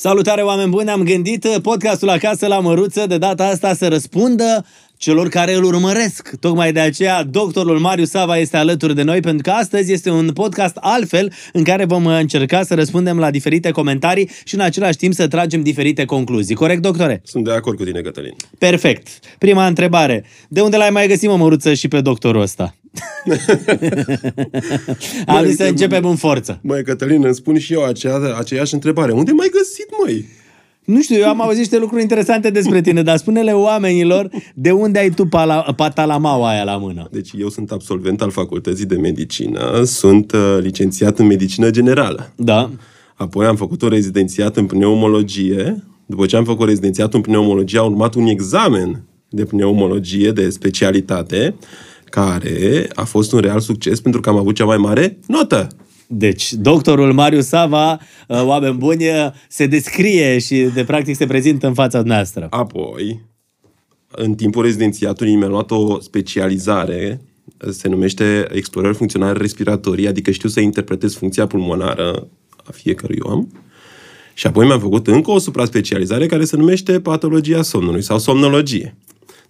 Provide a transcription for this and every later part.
Salutare oameni buni, am gândit uh, podcastul acasă la măruță de data asta să răspundă celor care îl urmăresc. Tocmai de aceea doctorul Mariu Sava este alături de noi pentru că astăzi este un podcast altfel în care vom uh, încerca să răspundem la diferite comentarii și în același timp să tragem diferite concluzii. Corect, doctore? Sunt de acord cu tine, Cătălin. Perfect. Prima întrebare. De unde l-ai mai găsit, mă, măruță, și pe doctorul ăsta? Am zis să începem în forță. Măi, Cătălin, îmi spun și eu acea, aceeași întrebare. Unde mai găsit, măi? Nu știu, eu am auzit niște lucruri interesante despre tine, dar spune-le oamenilor de unde ai tu pala, patalamaua aia la mână. Deci eu sunt absolvent al facultății de medicină, sunt uh, licențiat în medicină generală. Da. Apoi am făcut o rezidențiat în pneumologie. După ce am făcut rezidențiat în pneumologie, a urmat un examen de pneumologie de specialitate, care a fost un real succes pentru că am avut cea mai mare notă. Deci, doctorul Marius Sava, uh, oameni buni, uh, se descrie și de practic se prezintă în fața noastră. Apoi, în timpul rezidențiatului mi-am luat o specializare, se numește explorări funcționale respiratorii, adică știu să interpretez funcția pulmonară a fiecărui om. Și apoi mi-am făcut încă o supra-specializare care se numește patologia somnului sau somnologie.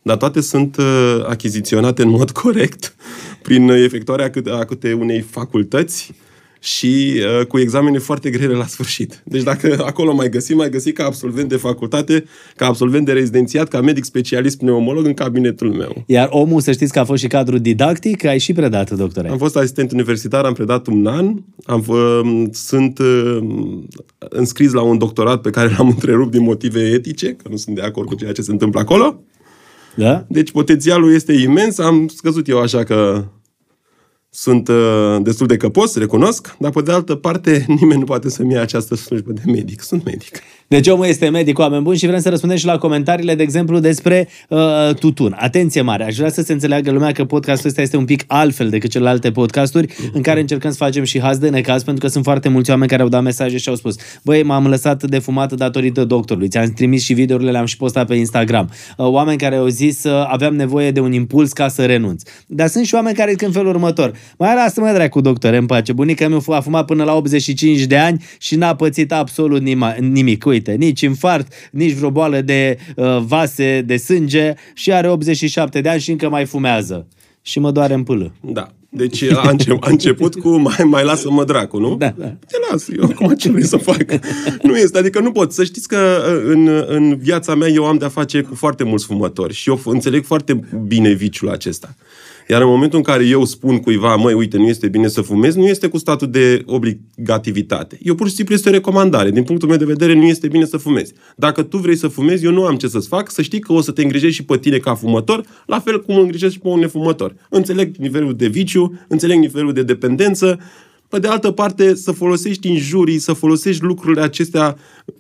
Dar toate sunt uh, achiziționate în mod corect prin efectuarea a câte unei facultăți și uh, cu examene foarte grele la sfârșit. Deci dacă acolo mai găsi, mai găsi ca absolvent de facultate, ca absolvent de rezidențiat, ca medic specialist pneumolog în cabinetul meu. Iar omul, să știți că a fost și cadru didactic, ai și predat, doctore. Am fost asistent universitar, am predat un an, am, uh, sunt uh, înscris la un doctorat pe care l-am întrerupt din motive etice, că nu sunt de acord cu ceea ce se întâmplă acolo. Da? Deci potențialul este imens, am scăzut eu așa că sunt uh, destul de căpos, recunosc, dar pe de altă parte nimeni nu poate să-mi ia această slujbă de medic. Sunt medic. Deci omul este medic, oameni buni și vrem să răspundem și la comentariile, de exemplu, despre uh, tutun. Atenție mare, aș vrea să se înțeleagă lumea că podcastul ăsta este un pic altfel decât celelalte podcasturi uh-huh. în care încercăm să facem și haz de necaz, pentru că sunt foarte mulți oameni care au dat mesaje și au spus băi, m-am lăsat de fumat datorită doctorului, ți-am trimis și videourile, le-am și postat pe Instagram. Uh, oameni care au zis uh, aveam nevoie de un impuls ca să renunț. Dar sunt și oameni care zic în felul următor, mai lasă-mă dracu, doctor, în pace. Bunica mi a fumat până la 85 de ani și n-a pățit absolut nimic. Uite, nici infart, nici vreo boală de uh, vase de sânge și are 87 de ani și încă mai fumează. Și mă doare în pâlă. Da. Deci a, început, a început cu mai, mai lasă-mă dracu, nu? Da, da. Te las, eu acum ce vrei să fac? nu este, adică nu pot. Să știți că uh, în, în viața mea eu am de-a face cu foarte mulți fumători și eu înțeleg foarte bine viciul acesta. Iar în momentul în care eu spun cuiva, măi, uite, nu este bine să fumezi, nu este cu statul de obligativitate. Eu pur și simplu este o recomandare. Din punctul meu de vedere, nu este bine să fumezi. Dacă tu vrei să fumezi, eu nu am ce să-ți fac, să știi că o să te îngrijești și pe tine ca fumător, la fel cum îngrijești și pe un nefumător. Înțeleg nivelul de viciu, înțeleg nivelul de dependență, pe de altă parte, să folosești injurii, să folosești lucrurile acestea Uh,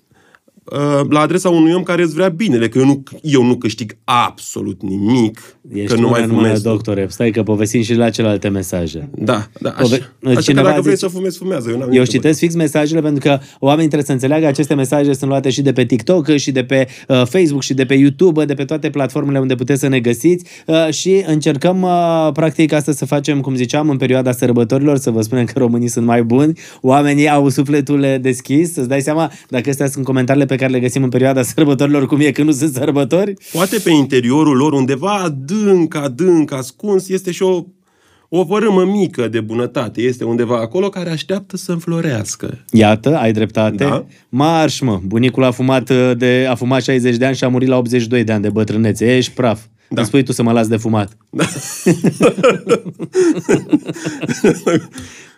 la adresa unui om care îți vrea binele, că eu nu, eu nu câștig absolut nimic, Ești că nu mai fumez. doctore, stai că povestim și la celelalte mesaje. Da, da, așa. Pove- așa că dacă vrei să fumezi, fumează. Eu, eu citesc fix mesajele pentru că oamenii trebuie să înțeleagă aceste mesaje sunt luate și de pe TikTok, și de pe uh, Facebook, și de pe YouTube, de pe toate platformele unde puteți să ne găsiți uh, și încercăm uh, practic asta să facem, cum ziceam, în perioada sărbătorilor, să vă spunem că românii sunt mai buni, oamenii au sufletul deschis, să-ți dai seama dacă astea sunt comentariile pe care le găsim în perioada sărbătorilor, cum e că nu sunt sărbători? Poate pe interiorul lor, undeva adânc, adânc, ascuns, este și o o vărâmă mică de bunătate este undeva acolo care așteaptă să înflorească. Iată, ai dreptate. Da? Marș, mă. Bunicul a fumat, de, a fumat 60 de ani și a murit la 82 de ani de bătrânețe. Ești praf. Da. Îmi spui tu să mă las de fumat. Da.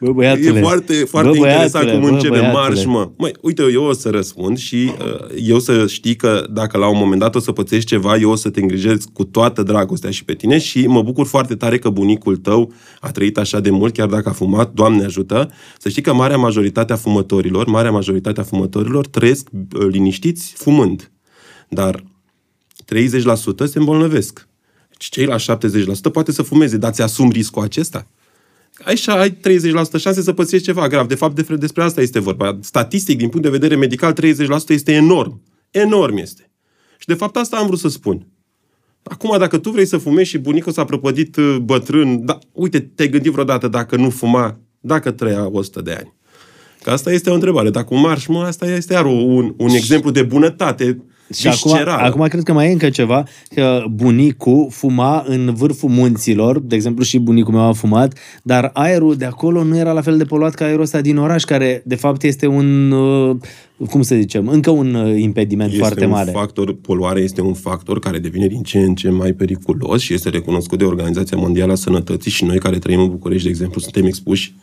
bă, băiatule. E foarte, foarte bă, interesant cum începe marș, mă. Măi, uite, eu o să răspund și uh, eu să știi că dacă la un moment dat o să pățești ceva, eu o să te îngrijesc cu toată dragostea și pe tine și mă bucur foarte tare că bunicul tău a trăit așa de mult, chiar dacă a fumat, Doamne ajută. Să știi că marea majoritate a fumătorilor, marea majoritate a fumătorilor trăiesc uh, liniștiți fumând. Dar 30% se îmbolnăvesc. Și ceilalți 70% poate să fumeze, dar ți-asumi riscul acesta? Așa ai 30% șanse să pățești ceva grav. De fapt, de, despre asta este vorba. Statistic, din punct de vedere medical, 30% este enorm. Enorm este. Și de fapt asta am vrut să spun. Acum, dacă tu vrei să fumezi și bunicul s-a prăpădit uh, bătrân, da, uite, te-ai gândit vreodată dacă nu fuma, dacă trăia 100 de ani. Că asta este o întrebare. Dacă cu marșmă, asta este iar un, un exemplu de bunătate și acum, acum cred că mai e încă ceva, că bunicul fuma în vârful munților, de exemplu și bunicul meu a fumat, dar aerul de acolo nu era la fel de poluat ca aerul ăsta din oraș, care de fapt este un, uh, cum să zicem, încă un uh, impediment este foarte un mare. Factor, poluarea este un factor care devine din ce în ce mai periculos și este recunoscut de Organizația Mondială a Sănătății și noi care trăim în București, de exemplu, suntem expuși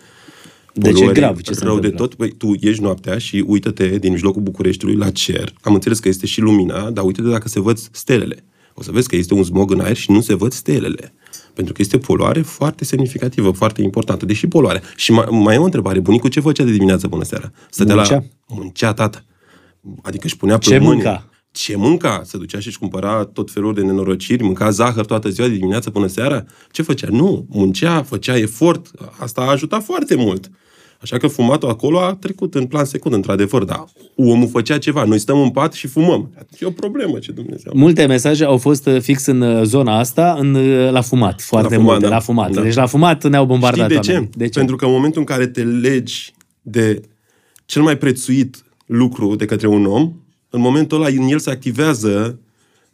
de ce grav? Ce rău de tot. Băi, tu ieși noaptea și uită-te din mijlocul Bucureștiului la cer. Am înțeles că este și lumina, dar uită-te dacă se văd stelele. O să vezi că este un smog în aer și nu se văd stelele. Pentru că este poluare foarte semnificativă, foarte importantă, deși poluare. Și mai, mai e o întrebare. Bunicul ce făcea de dimineață până seara? Stătea muncea? la... Muncea, tată. Adică își punea plămâni. Ce mânca? Ce mânca? Se ducea și își cumpăra tot felul de nenorociri, mânca zahăr toată ziua, de dimineață până seara? Ce făcea? Nu, muncea, făcea efort. Asta a ajutat foarte mult. Așa că fumatul acolo a trecut în plan secund, într-adevăr, dar omul făcea ceva. Noi stăm în pat și fumăm. E o problemă, ce Dumnezeu. Multe mesaje au fost uh, fix în uh, zona asta, în, uh, la fumat, foarte la fumat, multe, da. la fumat. Da. Deci la fumat ne-au bombardat Știi de ce? de ce? Pentru că în momentul în care te legi de cel mai prețuit lucru de către un om, în momentul ăla în el se activează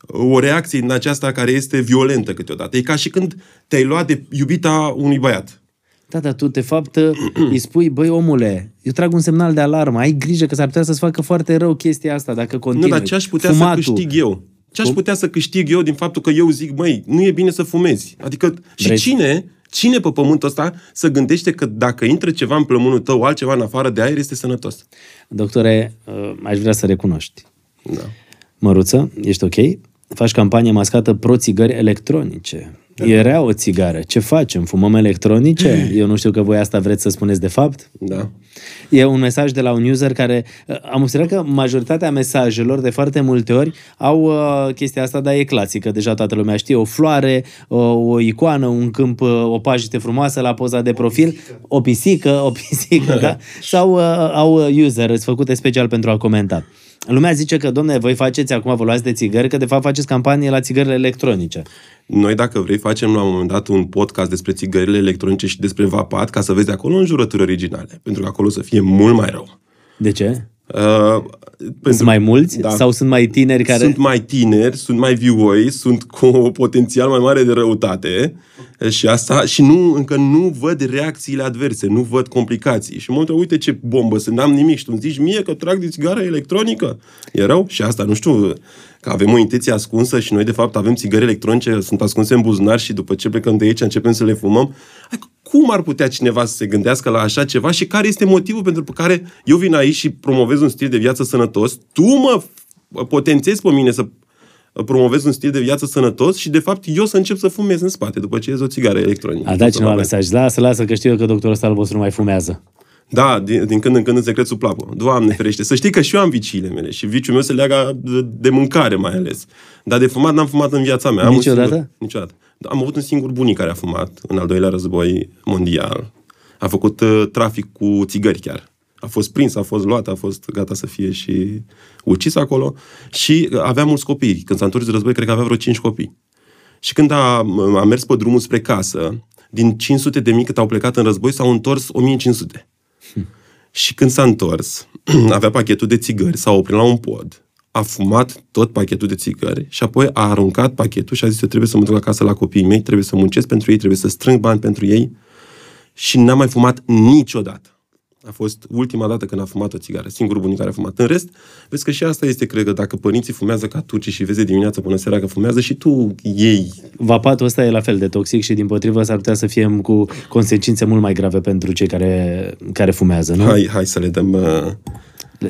o reacție în aceasta care este violentă câteodată. E ca și când te-ai luat de iubita unui băiat da, dar tu, de fapt, îi spui, băi, omule, eu trag un semnal de alarmă, ai grijă că s-ar putea să-ți facă foarte rău chestia asta dacă continui. Nu, dar ce aș putea Fumatul. să câștig eu? Ce aș putea să câștig eu din faptul că eu zic, măi, nu e bine să fumezi? Adică, și Vrei? cine, cine pe pământul ăsta să gândește că dacă intră ceva în plămânul tău, altceva în afară de aer, este sănătos? Doctore, uh, aș vrea să recunoști. Da. Măruță, ești ok? Faci campanie mascată pro-țigări electronice. Da. Era o țigară. Ce facem? Fumăm electronice? Eu nu știu că voi asta vreți să spuneți de fapt. Da. E un mesaj de la un user care... Uh, am observat că majoritatea mesajelor de foarte multe ori au uh, chestia asta, dar e clasică. Deja toată lumea știe. O floare, o, o icoană, un câmp, uh, o pajită frumoasă la poza de profil, o pisică, o pisică, da? Sau uh, au user făcute special pentru a comenta. Lumea zice că, domne, voi faceți acum, vă luați de țigări, că de fapt faceți campanie la țigările electronice. Noi, dacă vrei, facem la un moment dat un podcast despre țigările electronice și despre vapat, ca să vezi acolo înjurături originale, pentru că acolo să fie mult mai rău. De ce? Uh, pentru, sunt mai mulți da, sau sunt mai tineri care... Sunt mai tineri, sunt mai vioi, sunt cu un potențial mai mare de răutate și asta și nu, încă nu văd reacțiile adverse, nu văd complicații. Și în momentul, uite ce bombă, să n-am nimic și tu îmi zici mie că trag de țigară electronică. E rău? Și asta, nu știu, că avem o intenție ascunsă și noi, de fapt, avem țigări electronice, sunt ascunse în buzunar și după ce plecăm de aici începem să le fumăm. Cum ar putea cineva să se gândească la așa ceva și care este motivul pentru care eu vin aici și promovez un stil de viață sănătos, tu mă potențezi pe mine să promovez un stil de viață sănătos și, de fapt, eu să încep să fumez în spate după ce ies o țigară electronică. A dat cineva mesaj. Lasă, lasă, că știu eu că doctorul ăsta albostru nu mai fumează. Da, din, din când în când în secret sub plapă. Doamne ferește. Să știi că și eu am viciile mele și viciul meu se leagă de, de mâncare mai ales. Dar de fumat n-am fumat în viața mea. Am niciodată? Singur, niciodată. Am avut un singur bunic care a fumat în al doilea război mondial. A făcut uh, trafic cu țigări chiar. A fost prins, a fost luat, a fost gata să fie și ucis acolo. Și avea mulți copii. Când s-a întors de război, cred că avea vreo 5 copii. Și când a, a mers pe drumul spre casă, din 500 de mii cât au plecat în război, s-au întors 1500. Și când s-a întors, avea pachetul de țigări, s-a oprit la un pod, a fumat tot pachetul de țigări și apoi a aruncat pachetul și a zis că trebuie să mă duc acasă la copiii mei, trebuie să muncesc pentru ei, trebuie să strâng bani pentru ei și n-a mai fumat niciodată. A fost ultima dată când a fumat o țigară, singurul bunic care a fumat. În rest, vezi că și asta este, cred că, dacă părinții fumează ca turci și vezi dimineața până seara că fumează și tu ei. Vapatul ăsta e la fel de toxic și, din potrivă, s-ar putea să fie cu consecințe mult mai grave pentru cei care, care fumează, nu? Hai, hai să le dăm... Uh...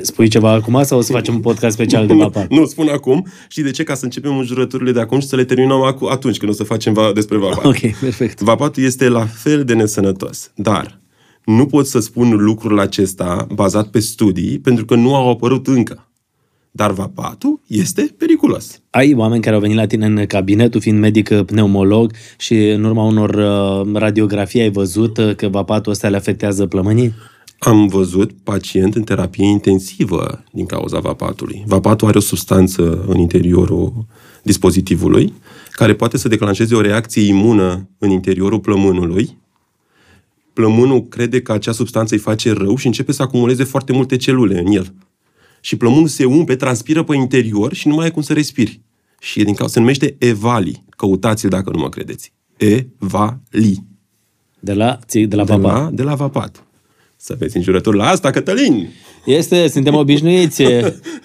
Spui ceva acum sau o să facem un podcast special de vapat? nu, spun acum. Și de ce? Ca să începem înjurăturile de acum și să le terminăm atunci când o să facem va- despre vapat. Ok, perfect. Vapatul este la fel de nesănătos, dar nu pot să spun lucrul acesta bazat pe studii, pentru că nu au apărut încă. Dar vapatul este periculos. Ai oameni care au venit la tine în cabinet, tu fiind medic pneumolog și în urma unor uh, radiografii ai văzut uh, că vapatul ăsta le afectează plămânii? Am văzut pacient în terapie intensivă din cauza vapatului. Vapatul are o substanță în interiorul dispozitivului care poate să declanșeze o reacție imună în interiorul plămânului plămânul crede că acea substanță îi face rău și începe să acumuleze foarte multe celule în el. Și plămânul se umpe, transpiră pe interior și nu mai ai cum să respiri. Și e din cauza, se numește evali. Căutați-l dacă nu mă credeți. Evali. De la, de la de Vapat. La, de la Vapat. Să vezi înjurături la asta, Cătălin! Este, suntem obișnuiți.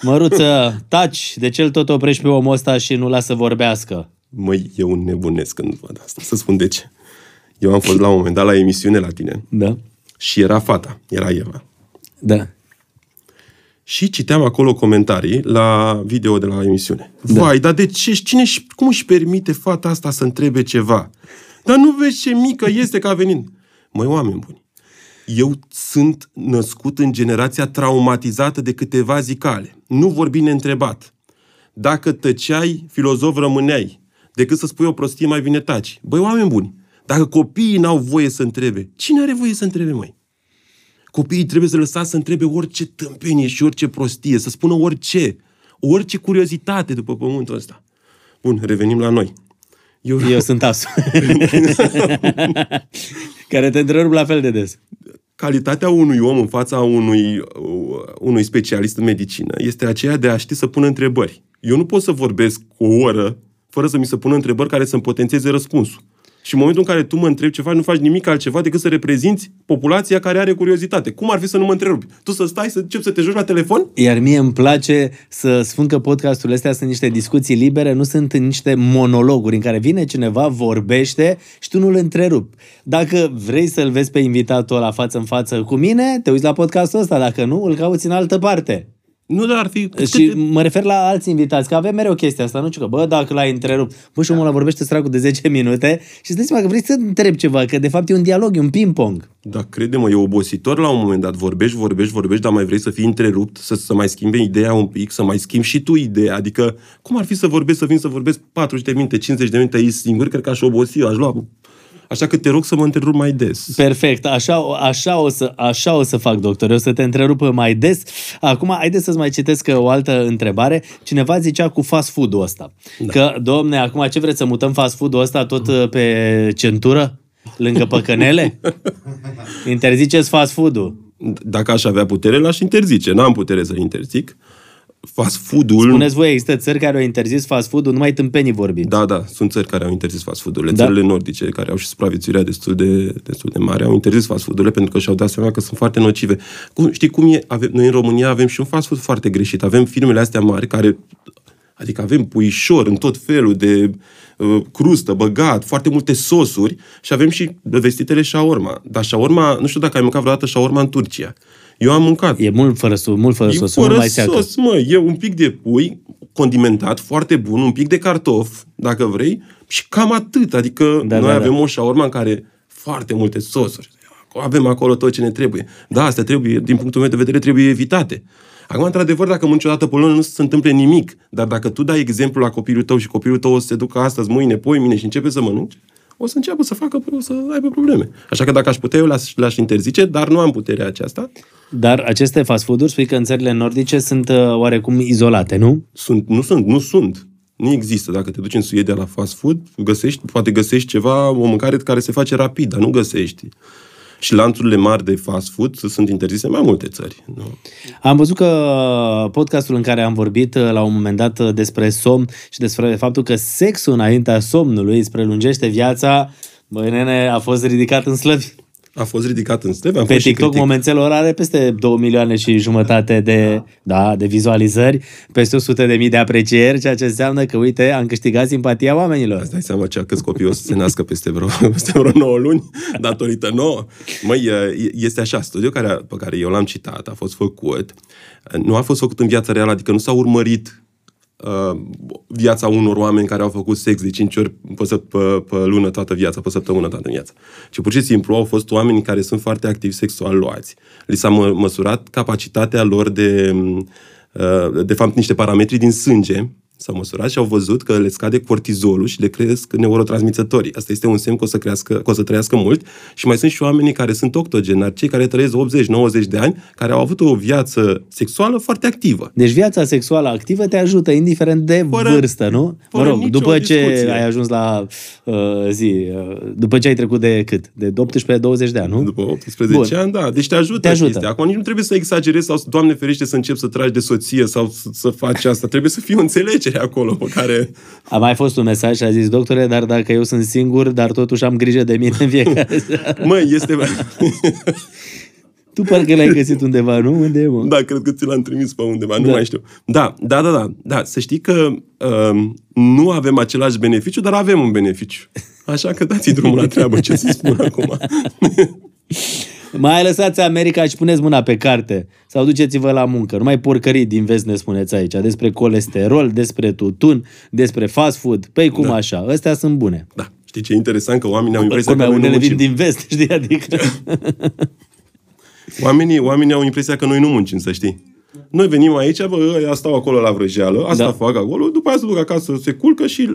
Măruță, taci, de ce îl tot oprești pe omul ăsta și nu lasă vorbească? Măi, eu nebunesc când văd asta. Să spun de ce. Eu am fost la un moment dat la emisiune la tine. Da. Și era fata, era Eva. Da. Și citeam acolo comentarii la video de la emisiune. Da. Vai, dar de ce? Cine, cum își permite fata asta să întrebe ceva? Dar nu vezi ce mică este ca venind. Măi, oameni buni, eu sunt născut în generația traumatizată de câteva zicale. Nu vorbi neîntrebat. Dacă tăceai, filozof rămâneai. Decât să spui o prostie, mai bine taci. Băi, oameni buni, dacă copiii n-au voie să întrebe, cine are voie să întrebe, mai? Copiii trebuie să lăsați să întrebe orice tâmpenie și orice prostie, să spună orice, orice curiozitate după pământul ăsta. Bun, revenim la noi. Eu, Eu sunt asu. Care te întrerup la fel de des. Calitatea unui om în fața unui, unui specialist în medicină este aceea de a ști să pună întrebări. Eu nu pot să vorbesc o oră fără să mi se pună întrebări care să-mi potențeze răspunsul. Și în momentul în care tu mă întrebi ceva, nu faci nimic altceva decât să reprezinți populația care are curiozitate. Cum ar fi să nu mă întrerupi? Tu să stai, să începi să te joci la telefon? Iar mie îmi place să spun că podcasturile astea sunt niște discuții libere, nu sunt niște monologuri în care vine cineva, vorbește și tu nu-l întrerupi. Dacă vrei să-l vezi pe invitatul la față în față cu mine, te uiți la podcastul ăsta. Dacă nu, îl cauți în altă parte. Nu, dar ar fi... Și câte... mă refer la alți invitați, că avem mereu chestia asta, nu știu că, bă, dacă l-ai întrerupt, bă, și omul ăla vorbește săracul de 10 minute și îți dai că vrei să întrebi ceva, că de fapt e un dialog, e un ping-pong. Da, crede-mă, e obositor la un moment dat. Vorbești, vorbești, vorbești, dar mai vrei să fii întrerupt, să, să mai schimbi ideea un pic, să mai schimbi și tu ideea. Adică, cum ar fi să vorbești, să vin să vorbesc 40 de minute, 50 de minute aici singur, cred că aș obosi, aș lua Așa că te rog să mă întrerup mai des. Perfect, așa, așa, o să, așa o să fac, doctor. Eu să te întrerup mai des. Acum, haideți să-ți mai citesc o altă întrebare. Cineva zicea cu fast food-ul ăsta. Da. Că, domne, acum ce vreți să mutăm fast food-ul ăsta tot uh, pe centură? Lângă păcănele? Interziceți fast food-ul. Dacă aș avea putere, l-aș interzice. N-am putere să-l interzic fast food-ul... Spuneți voi, există țări care au interzis fast food-ul, numai tâmpenii vorbiți. Da, da, sunt țări care au interzis fast food-urile. Da? Țările nordice, care au și supraviețuirea destul de, destul de mare, au interzis fast food-urile pentru că și-au dat seama că sunt foarte nocive. Cum, știi cum e? Avem, noi în România avem și un fast food foarte greșit. Avem firmele astea mari care... Adică avem puișor în tot felul de uh, crustă, băgat, foarte multe sosuri și avem și vestitele shawarma. Dar shawarma, nu știu dacă ai mâncat vreodată shawarma în Turcia. Eu am mâncat. E mult fără, sos, mult fără sos, fără mai sos, mă. E un pic de pui condimentat, foarte bun, un pic de cartof, dacă vrei, și cam atât. Adică da, noi da, avem da. o șaurma în care foarte multe sosuri. Avem acolo tot ce ne trebuie. Da, astea trebuie, din punctul meu de vedere, trebuie evitate. Acum, într-adevăr, dacă mănânci o dată pe lună, nu se întâmple nimic. Dar dacă tu dai exemplu la copilul tău și copilul tău o să se ducă astăzi, mâine, poi, mine și începe să mănânce, o să înceapă să facă, o să aibă probleme. Așa că dacă aș putea, eu l-aș, l-aș interzice, dar nu am puterea aceasta. Dar aceste fast food-uri, spui că în țările nordice sunt uh, oarecum izolate, nu? Sunt, nu sunt, nu sunt. Nu există. Dacă te duci în Suedia la fast food, găsești, poate găsești ceva, o mâncare care se face rapid, dar nu găsești. Și lanțurile mari de fast food sunt interzise în mai multe țări. Nu? Am văzut că podcastul în care am vorbit uh, la un moment dat uh, despre somn și despre faptul că sexul înaintea somnului îți prelungește viața, băi nene, a fost ridicat în slăvi a fost ridicat în steve. Pe TikTok momentelor are peste 2 milioane și jumătate de, da. Da, de vizualizări, peste 100 de mii de aprecieri, ceea ce înseamnă că, uite, am câștigat simpatia oamenilor. Îți dai seama ce câți copii o să se nască peste vreo, peste vreo 9 luni, datorită nouă. Măi, este așa, studiul care, pe care eu l-am citat a fost făcut, nu a fost făcut în viața reală, adică nu s-a urmărit uh, viața unor oameni care au făcut sex de 5 ori pe, pe, pe lună toată viața, pe săptămână toată viața. Și pur și simplu au fost oameni care sunt foarte activi sexual luați. Li s-a mă, măsurat capacitatea lor de, uh, de fapt, niște parametri din sânge S-au măsurat și au văzut că le scade cortizolul și le cresc neurotransmițătorii. Asta este un semn că o să, crească, că o să trăiască mult și mai sunt și oamenii care sunt octogenari, cei care trăiesc 80-90 de ani, care au avut o viață sexuală foarte activă. Deci viața sexuală activă te ajută, indiferent de fără, vârstă, nu? Mă rog, după discuție. ce ai ajuns la uh, zi, uh, după ce ai trecut de cât? De 18-20 de ani, nu? După 18 Bun. ani, da. Deci te ajută. Te ajută. Acum nici nu trebuie să exagerezi sau, Doamne ferește, să începi să tragi de soție sau să, să faci asta. Trebuie să fie o înțelegere acolo pe care... A mai fost un mesaj și a zis, doctore, dar dacă eu sunt singur, dar totuși am grijă de mine în fiecare seară. Măi, este... Tu parcă l-ai găsit undeva, nu? Unde mă? Da, cred că ți l-am trimis pe undeva, da. nu mai știu. Da, da, da, da. da. Să știi că uh, nu avem același beneficiu, dar avem un beneficiu. Așa că dați drumul la treabă, ce să spun acum. Mai lăsați America și puneți mâna pe carte sau duceți-vă la muncă. Numai porcării din vest ne spuneți aici. Despre colesterol, despre tutun, despre fast food. Păi cum da. așa? Astea sunt bune. Da. Știi ce e interesant? Că oamenii au impresia că unele vin din vest, știi? Adică... oamenii, oamenii au impresia că noi nu muncim, să știi. Noi venim aici, bă, ăia stau acolo la vrăjeală, asta da. fac acolo, după aia se duc acasă, se culcă și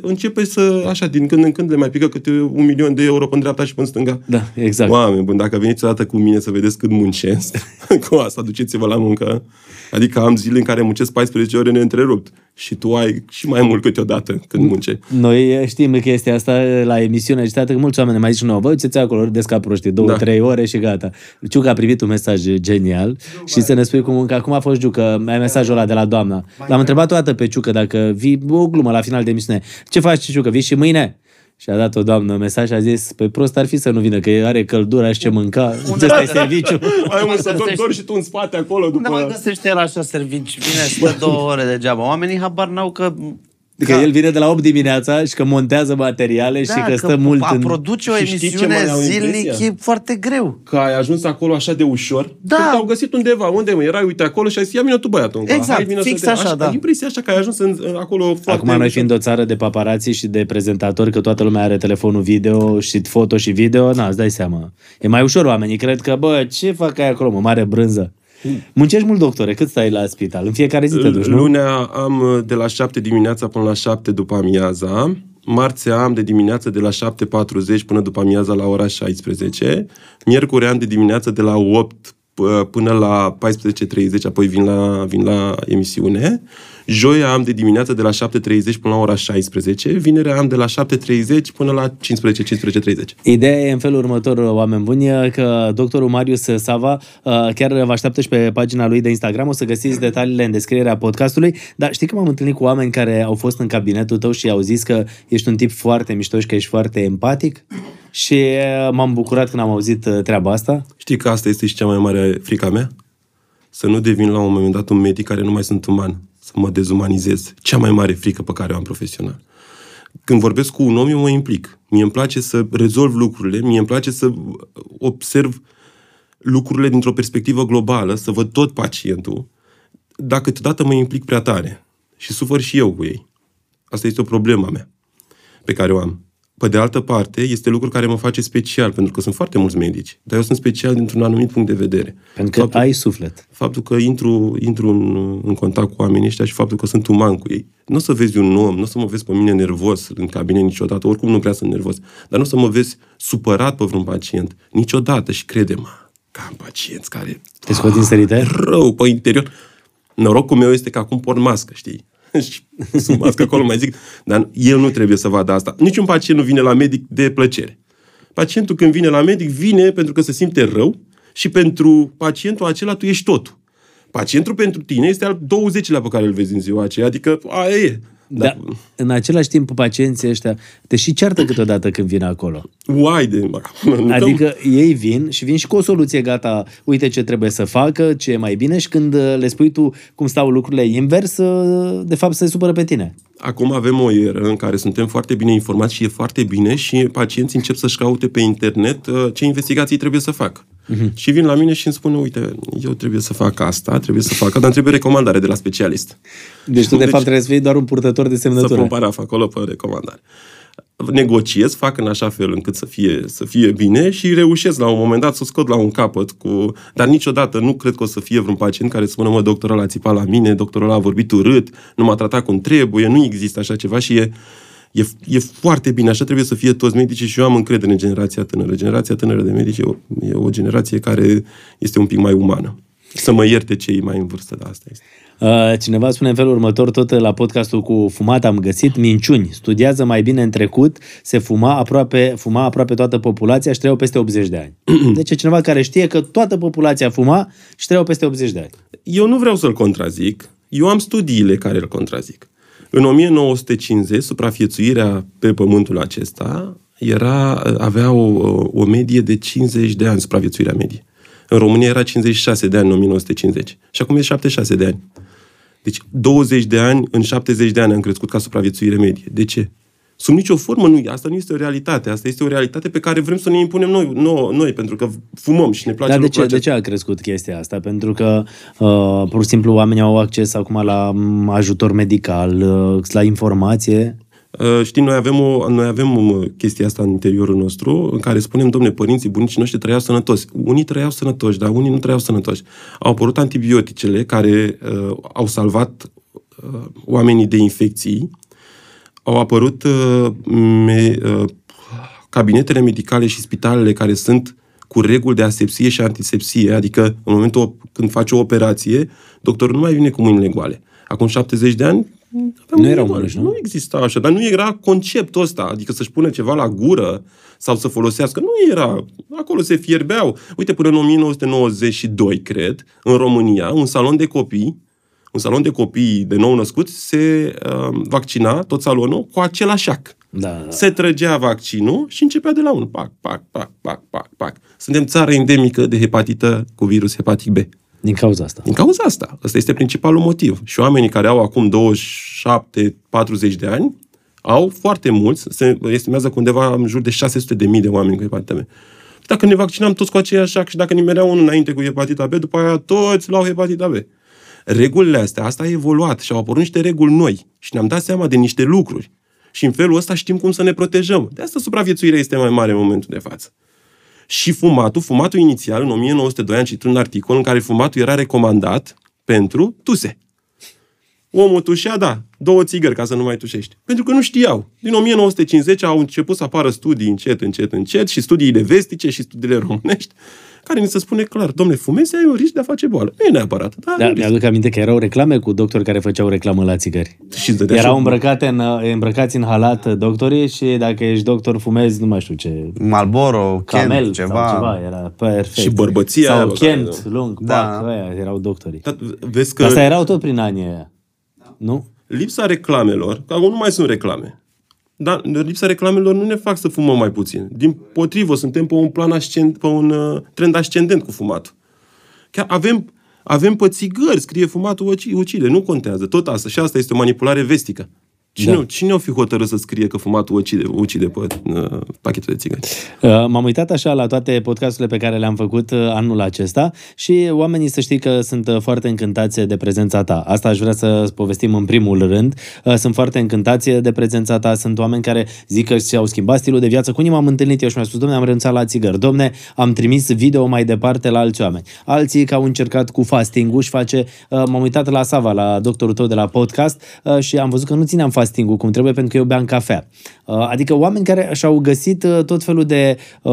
începe să, așa, din când în când le mai pică câte un milion de euro pe dreapta și pe stânga. Da, exact. Oameni bun, dacă veniți odată cu mine să vedeți cât muncesc, cu asta duceți-vă la muncă. Adică am zile în care muncesc 14 ore neîntrerupt și tu ai și mai mult câteodată când munce. Noi știm chestia asta la emisiune și că mulți oameni mai zic nouă, vă uitați acolo, râdeți ca proștii, două, da. trei ore și gata. Ciuca a privit un mesaj genial și să ne spui cum, cum a fost Ciucă, ai mesajul ăla de la doamna. L-am întrebat o dată pe Ciucă dacă vii o glumă la final de emisiune. Ce faci, Ciucă? Vii și mâine? Și a dat o doamnă mesaj și a zis, pe prost ar fi să nu vină, că are căldură și ce mânca. Ăsta e serviciu. Ai un să dor și tu în spate acolo după... Nu mai găsește el așa serviciu. Vine, stă două ore degeaba. Oamenii habar n-au că Că da. el vine de la 8 dimineața și că montează materiale da, și că, că stă mult a în... produce o și emisiune zilnic e foarte greu. Că ai ajuns acolo așa de ușor. Da. Că au găsit undeva, unde mă erai, uite acolo și ai zis, ia vină tu băiatul. Exact, hai, vină fix așa, așa, da. Ai impresia așa că ai ajuns în, acolo foarte Acum noi fiind o țară de paparații și de prezentatori, că toată lumea are telefonul video și foto și video, na, îți dai seama. E mai ușor oamenii, cred că, bă, ce fac ai acolo, mă, mare brânză. Muncești mult, doctore. Cât stai la spital? În fiecare zi te duci, nu? Lunea am uh, de la 7 dimineața până la 7 după amiaza. Marțea am de dimineață de la 7.40 până după amiaza la ora 16. Miercuri am de dimineață de la 8 uh, până la 14.30, apoi vin la, vin la emisiune. Joia am de dimineață de la 7.30 până la ora 16, vinerea am de la 7.30 până la 15.15.30. Ideea e în felul următor, oameni buni, că doctorul Marius Sava uh, chiar vă așteaptă și pe pagina lui de Instagram, o să găsiți detaliile în descrierea podcastului, dar știi că m-am întâlnit cu oameni care au fost în cabinetul tău și au zis că ești un tip foarte mișto și că ești foarte empatic? Și uh, m-am bucurat când am auzit uh, treaba asta. Știi că asta este și cea mai mare frica mea? Să nu devin la un moment dat un medic care nu mai sunt uman să mă dezumanizez. Cea mai mare frică pe care o am profesional. Când vorbesc cu un om, eu mă implic. Mie îmi place să rezolv lucrurile, mie îmi place să observ lucrurile dintr-o perspectivă globală, să văd tot pacientul, dar câteodată mă implic prea tare și sufăr și eu cu ei. Asta este o problemă mea pe care o am. Pe de altă parte, este lucru care mă face special, pentru că sunt foarte mulți medici, dar eu sunt special dintr-un anumit punct de vedere. Pentru că faptul, ai suflet. Faptul că intru, intru în, în contact cu oamenii ăștia și faptul că sunt uman cu ei. Nu o să vezi un om, nu o să mă vezi pe mine nervos în cabinet niciodată, oricum nu prea sunt nervos, dar nu o să mă vezi supărat pe vreun pacient niciodată și crede-mă, că am pacienți care... Te scot din sărite? Rău pe interior. Norocul meu este că acum port mască, știi? și sunt mască acolo, mai zic, dar el nu trebuie să vadă asta. Niciun pacient nu vine la medic de plăcere. Pacientul când vine la medic, vine pentru că se simte rău și pentru pacientul acela tu ești totul. Pacientul pentru tine este al 20-lea pe care îl vezi în ziua aceea, adică aia e. Dar da, în același timp, pacienții ăștia te și ceartă câteodată când vin acolo. Uai de... Adică ei vin și vin și cu o soluție gata, uite ce trebuie să facă, ce e mai bine și când uh, le spui tu cum stau lucrurile invers, uh, de fapt se supără pe tine. Acum avem o eră în care suntem foarte bine informați și e foarte bine și pacienții încep să-și caute pe internet uh, ce investigații trebuie să facă. Uh-huh. Și vin la mine și îmi spune, uite, eu trebuie să fac asta, trebuie să fac, dar trebuie recomandare de la specialist. Deci tu, de deci, fapt, trebuie să fii doar un purtător de semnătură. Să pun paraf acolo pe recomandare. negociez, fac în așa fel încât să fie, să fie bine și reușesc la un moment dat să scot la un capăt cu... Dar niciodată nu cred că o să fie vreun pacient care să spună, mă, doctorul a țipat la mine, doctorul a vorbit urât, nu m-a tratat cum trebuie, nu există așa ceva și e, e, e foarte bine, așa trebuie să fie toți medicii și eu am încredere în generația tânără. Generația tânără de medici e o, e o generație care este un pic mai umană. Să mă ierte cei mai în vârstă, dar asta este. Uh, cineva spune în felul următor, tot la podcastul cu fumat am găsit, minciuni. Studiază mai bine în trecut, se fuma aproape, fuma aproape toată populația și trăiau peste 80 de ani. Deci e cineva care știe că toată populația fuma și trăiau peste 80 de ani. Eu nu vreau să-l contrazic, eu am studiile care îl contrazic. În 1950, supraviețuirea pe pământul acesta era, avea o, o medie de 50 de ani, supraviețuirea medie. În România era 56 de ani în 1950 și acum e 76 de ani. Deci 20 de ani, în 70 de ani am crescut ca supraviețuire medie. De ce? Sub nicio formă nu Asta nu este o realitate. Asta este o realitate pe care vrem să ne impunem noi, noi, noi pentru că fumăm și ne place Dar de ce, de ce a crescut chestia asta? Pentru că uh, pur și simplu oamenii au acces acum la ajutor medical, uh, la informație Uh, știi, noi avem, o, noi avem o um, chestie asta în interiorul nostru, în care spunem, domne, părinții, bunicii noștri trăiau sănătoși. Unii trăiau sănătoși, dar unii nu trăiau sănătoși. Au apărut antibioticele care uh, au salvat uh, oamenii de infecții, au apărut uh, me, uh, cabinetele medicale și spitalele care sunt cu reguli de asepsie și antisepsie, adică în momentul când faci o operație, doctorul nu mai vine cu mâinile goale. Acum 70 de ani, nu erau mănuși, nu? Nu exista așa, dar nu era conceptul ăsta, adică să-și pune ceva la gură sau să folosească. Nu era. Acolo se fierbeau. Uite, până în 1992, cred, în România, un salon de copii, un salon de copii de nou născuți, se uh, vaccina, tot salonul, cu același șac. Da, da. Se trăgea vaccinul și începea de la unul. Pac, pac, pac, pac, pac, pac. Suntem țară endemică de hepatită cu virus hepatic B. Din cauza asta. Din cauza asta. Ăsta este principalul motiv. Și oamenii care au acum 27-40 de ani au foarte mulți, se estimează că undeva în jur de 600 de mii de oameni cu hepatita B. Dacă ne vaccinam toți cu aceeași și dacă nimereau unul înainte cu hepatita B, după aia toți luau hepatita B. Regulile astea, asta a evoluat și au apărut niște reguli noi și ne-am dat seama de niște lucruri. Și în felul ăsta știm cum să ne protejăm. De asta supraviețuirea este mai mare în momentul de față și fumatul, fumatul inițial, în 1902 am citit un articol în care fumatul era recomandat pentru tuse. Omul tușea, da, două țigări ca să nu mai tușești. Pentru că nu știau. Din 1950 au început să apară studii încet, încet, încet și studiile vestice și studiile românești care ni se spune clar, domne, fumezi, ai un risc de a face boală. Nu e neapărat. Da, da mi-aduc aminte că erau reclame cu doctori care făceau reclamă la țigări. Și erau îmbrăcate în, îmbrăcați în halat doctorii și dacă ești doctor, fumezi, nu mai știu ce... Malboro, Camel, Kent, ceva. Sau ceva. Era perfect. Și bărbăția. Sau Kent, lung, da. pac, aia, erau doctorii. Da, vezi că... Asta erau tot prin anii aia. Da. Nu? Lipsa reclamelor, că acum nu mai sunt reclame dar lipsa reclamelor nu ne fac să fumăm mai puțin. Din potrivă, suntem pe un plan ascendent, pe un uh, trend ascendent cu fumatul. Chiar avem, avem pe țigări, scrie fumatul ucide, nu contează. Tot asta. Și asta este o manipulare vestică. Cine, da. cine o fi hotărât să scrie că fumatul ucide, ucide pe uh, pachetul de țigări? Uh, m-am uitat așa la toate podcasturile pe care le-am făcut uh, anul acesta și oamenii să știi că sunt uh, foarte încântați de prezența ta. Asta aș vrea să povestim în primul rând. Uh, sunt foarte încântați de prezența ta. Sunt oameni care zic că și-au schimbat stilul de viață. Cu unii m-am întâlnit eu și mi-a spus, domne, am renunțat la țigări. Domne, am trimis video mai departe la alți oameni. Alții că au încercat cu fasting și face... Uh, m-am uitat la Sava, la doctorul tău de la podcast uh, și am văzut că nu țineam fasting cum trebuie pentru că eu beam cafea. Uh, adică oameni care și-au găsit uh, tot felul de uh,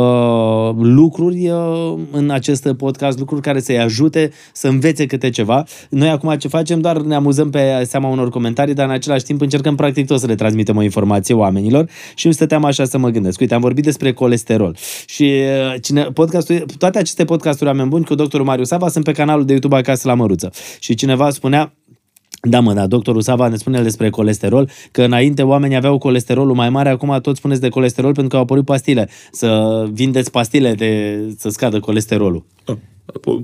lucruri uh, în acest podcast, lucruri care să-i ajute să învețe câte ceva. Noi acum ce facem, doar ne amuzăm pe seama unor comentarii, dar în același timp încercăm practic tot să le transmitem o informație oamenilor și îmi stăteam așa să mă gândesc. Uite, am vorbit despre colesterol și uh, cine, podcastul, toate aceste podcasturi oameni buni cu doctorul Marius Sava sunt pe canalul de YouTube Acasă la Măruță. Și cineva spunea, da, mă, da, doctorul Sava ne spune despre colesterol, că înainte oamenii aveau colesterolul mai mare, acum tot spuneți de colesterol pentru că au apărut pastile. Să vindeți pastile de să scadă colesterolul. Da,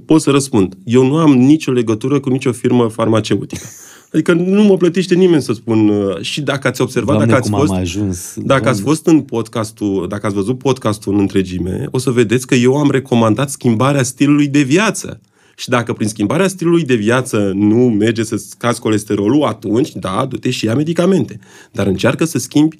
pot să răspund. Eu nu am nicio legătură cu nicio firmă farmaceutică. Adică nu mă plătește nimeni să spun. Uh, și dacă ați observat, Doamne, dacă ați fost, ajuns, dacă ați fost în podcastul, dacă ați văzut podcastul în întregime, o să vedeți că eu am recomandat schimbarea stilului de viață. Și dacă prin schimbarea stilului de viață nu merge să scazi colesterolul, atunci, da, du-te și ia medicamente. Dar încearcă să schimbi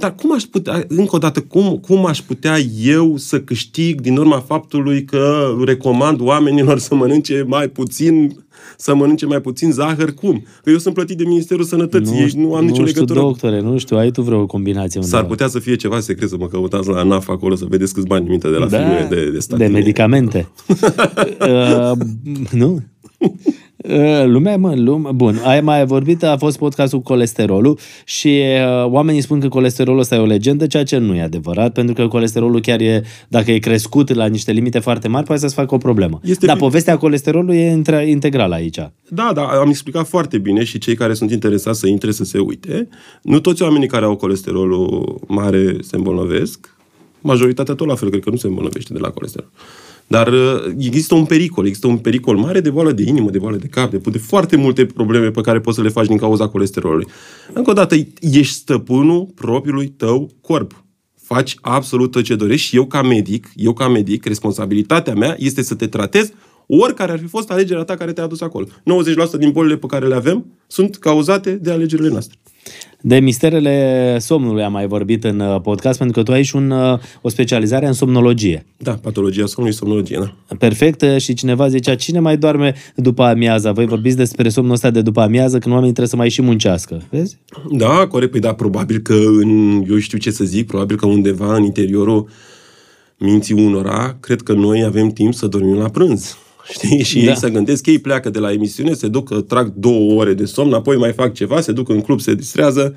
Dar cum aș putea, încă o dată, cum, cum aș putea eu să câștig din urma faptului că recomand oamenilor să mănânce mai puțin să mănânce mai puțin zahăr, cum? Că eu sunt plătit de Ministerul Sănătății, nu, ești, nu am nu nicio știu, legătură. doctore, nu știu, ai tu vreo combinație undeva. S-ar putea să fie ceva secret, să mă căutați la ANAF acolo, să vedeți câți bani minte de la da, filmele de, de stat. De medicamente. uh, nu? Uh, lumea, mă, lume, bun, ai mai vorbit, a fost podcastul cu colesterolul și uh, oamenii spun că colesterolul ăsta e o legendă, ceea ce nu e adevărat, pentru că colesterolul chiar e, dacă e crescut la niște limite foarte mari, poate să-ți facă o problemă. Este Dar povestea colesterolului e integrală aici. Da, da, am explicat foarte bine și cei care sunt interesați să intre să se uite. Nu toți oamenii care au colesterolul mare se îmbolnăvesc, majoritatea tot la fel, cred că nu se îmbolnăvește de la colesterol. Dar uh, există un pericol, există un pericol mare de boală de inimă, de boală de cap, de, de foarte multe probleme pe care poți să le faci din cauza colesterolului. Încă o dată, ești stăpânul propriului tău corp. Faci absolut tot ce dorești și eu ca medic, eu ca medic, responsabilitatea mea este să te tratez oricare ar fi fost alegerea ta care te-a adus acolo. 90% din bolile pe care le avem sunt cauzate de alegerile noastre. De misterele somnului am mai vorbit în uh, podcast, pentru că tu ai și un, uh, o specializare în somnologie. Da, patologia somnului, somnologie, da. Perfect. Uh, și cineva zicea, cine mai doarme după amiaza? Voi vorbiți despre somnul ăsta de după amiază, când oamenii trebuie să mai și muncească. Vezi? Da, corect. Păi da, probabil că în, eu știu ce să zic, probabil că undeva în interiorul minții unora, cred că noi avem timp să dormim la prânz. Știi? Și da. ei să gândesc, ei pleacă de la emisiune, se duc, trag două ore de somn, apoi mai fac ceva, se duc în club, se distrează.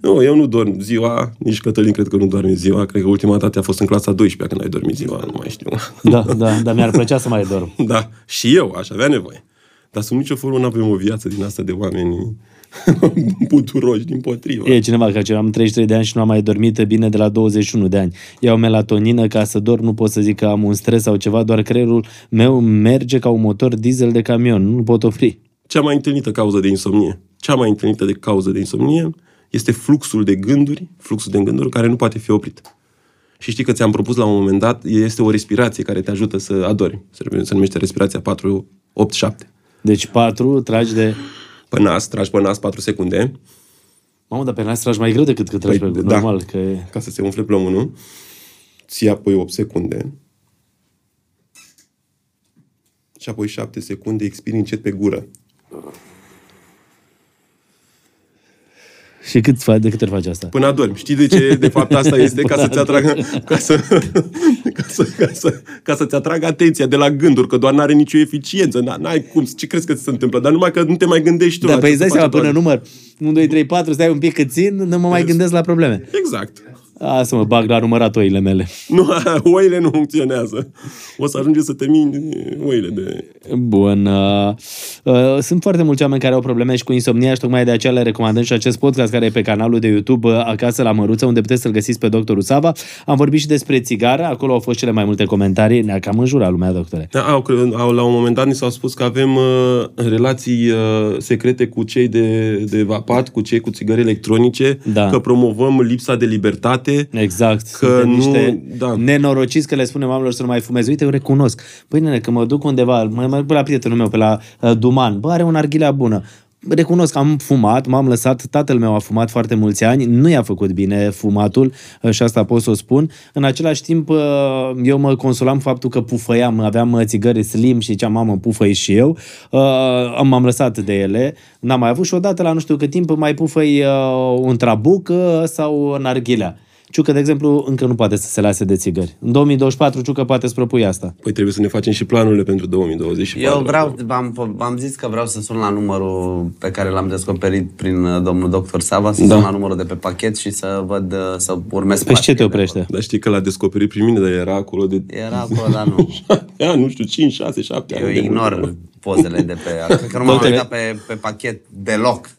Nu, eu nu dorm ziua, nici Cătălin cred că nu doarme ziua. Cred că ultima dată a fost în clasa 12 când ai dormit ziua, nu mai știu. Da, da, dar mi-ar plăcea să mai dorm. Da, și eu aș avea nevoie. Dar sub nicio formă nu avem o viață din asta de oameni puturoși, din potrivă. E cineva care am 33 de ani și nu am mai dormit bine de la 21 de ani. Iau melatonină ca să dorm, nu pot să zic că am un stres sau ceva, doar creierul meu merge ca un motor diesel de camion, nu pot opri. Cea mai întâlnită cauză de insomnie, cea mai întâlnită de cauză de insomnie este fluxul de gânduri, fluxul de gânduri care nu poate fi oprit. Și știi că ți-am propus la un moment dat, este o respirație care te ajută să adori. Se numește respirația 4-8-7. Deci 4, tragi de pe nas, tragi pe nas 4 secunde. Mamă, dar pe nas tragi mai greu decât că tragi păi, pe da, normal. Că... Ca să se umfle plămânul. Ți apoi 8 secunde. Și apoi 7 secunde expiri încet pe gură. Și cât faci, de câte ori faci asta? Până adormi. Știi de ce? De fapt asta este ca să-ți atragă, ca să, ca să, ca să, ca să-ți atragă atenția de la gânduri, că doar n-are nicio eficiență. N-ai cum, ce crezi că se întâmplă? Dar numai că nu te mai gândești tu. Dar pe îți seama până număr 1, 2, 3, 4, stai un pic cât țin, nu mă mai gândesc la probleme. Exact. A, să mă bag la numărat oile mele. Nu, oile nu funcționează. O să ajunge să te mini oile de... Bun. Uh, uh, sunt foarte mulți oameni care au probleme și cu insomnia și tocmai de aceea le recomandăm și acest podcast care e pe canalul de YouTube uh, Acasă la Măruță, unde puteți să-l găsiți pe doctorul Sava. Am vorbit și despre țigară, acolo au fost cele mai multe comentarii. Ne-a cam înjurat lumea, doctore. Da, au, au, la un moment dat ni s-au spus că avem uh, relații uh, secrete cu cei de, de vapat, cu cei cu țigări electronice, da. că promovăm lipsa de libertate departe. Exact. Că nu, niște da. nenorociți că le spunem oamenilor să nu mai fumeze. Uite, eu recunosc. Păi, nene, că mă duc undeva, mă merg pe la prietenul meu, pe la uh, Duman. Bă, are un arghilea bună recunosc că am fumat, m-am lăsat, tatăl meu a fumat foarte mulți ani, nu i-a făcut bine fumatul uh, și asta pot să o spun. În același timp, uh, eu mă consolam faptul că pufăiam, aveam țigări slim și ziceam, mamă, pufăi și eu. M-am lăsat de ele, n-am mai avut și odată la nu știu cât timp mai pufăi un trabuc sau în arghilea. Ciucă, de exemplu, încă nu poate să se lase de țigări. În 2024 Ciucă poate să propui asta. Păi trebuie să ne facem și planurile pentru 2024. Eu vreau, am am zis că vreau să sun la numărul pe care l-am descoperit prin uh, domnul doctor Sava, să da. sun la numărul de pe pachet și să văd, uh, să urmez Pe ce te oprește? Dar știi că l-a descoperit prin mine, dar era acolo de... Era acolo, dar nu. Ia, nu știu, 5, 6, 7 Eu ani. Eu ignor pozele de pe... Cred că nu m-am uitat pe, pe pachet deloc.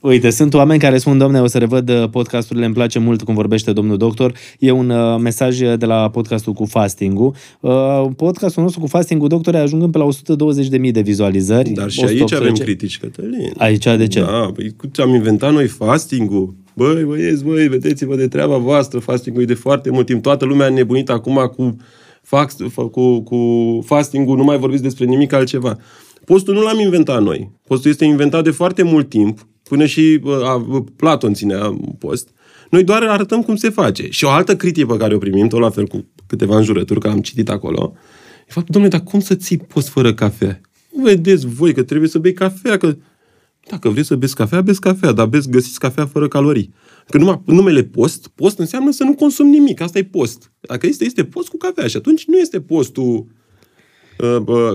Uite, sunt oameni care spun, domne, o să revăd uh, podcasturile, îmi place mult cum vorbește domnul doctor. E un uh, mesaj de la podcastul cu fasting-ul. Uh, podcastul nostru cu fasting-ul, doctore, ajungând pe la 120.000 de vizualizări. Dar și aici avem critici, Cătălin. Aici de ce? Da, păi ce am inventat noi fasting-ul. Băi, băieți, băi, vedeți-vă de treaba voastră, fasting-ul e de foarte mult timp. Toată lumea a nebunit acum cu, fax, cu, cu fasting-ul, nu mai vorbiți despre nimic altceva. Postul nu l-am inventat noi. Postul este inventat de foarte mult timp Până și uh, Platon ținea post. Noi doar arătăm cum se face. Și o altă critică pe care o primim, tot la fel cu câteva înjurături, că am citit acolo, e faptul, domnule, dar cum să ții post fără cafea? Vedeți voi că trebuie să bei cafea, că dacă vreți să beți cafea, beți cafea, dar beți, găsiți cafea fără calorii. Că numai numele post, post înseamnă să nu consumi nimic. Asta e post. Dacă este, este post cu cafea și atunci nu este postul uh,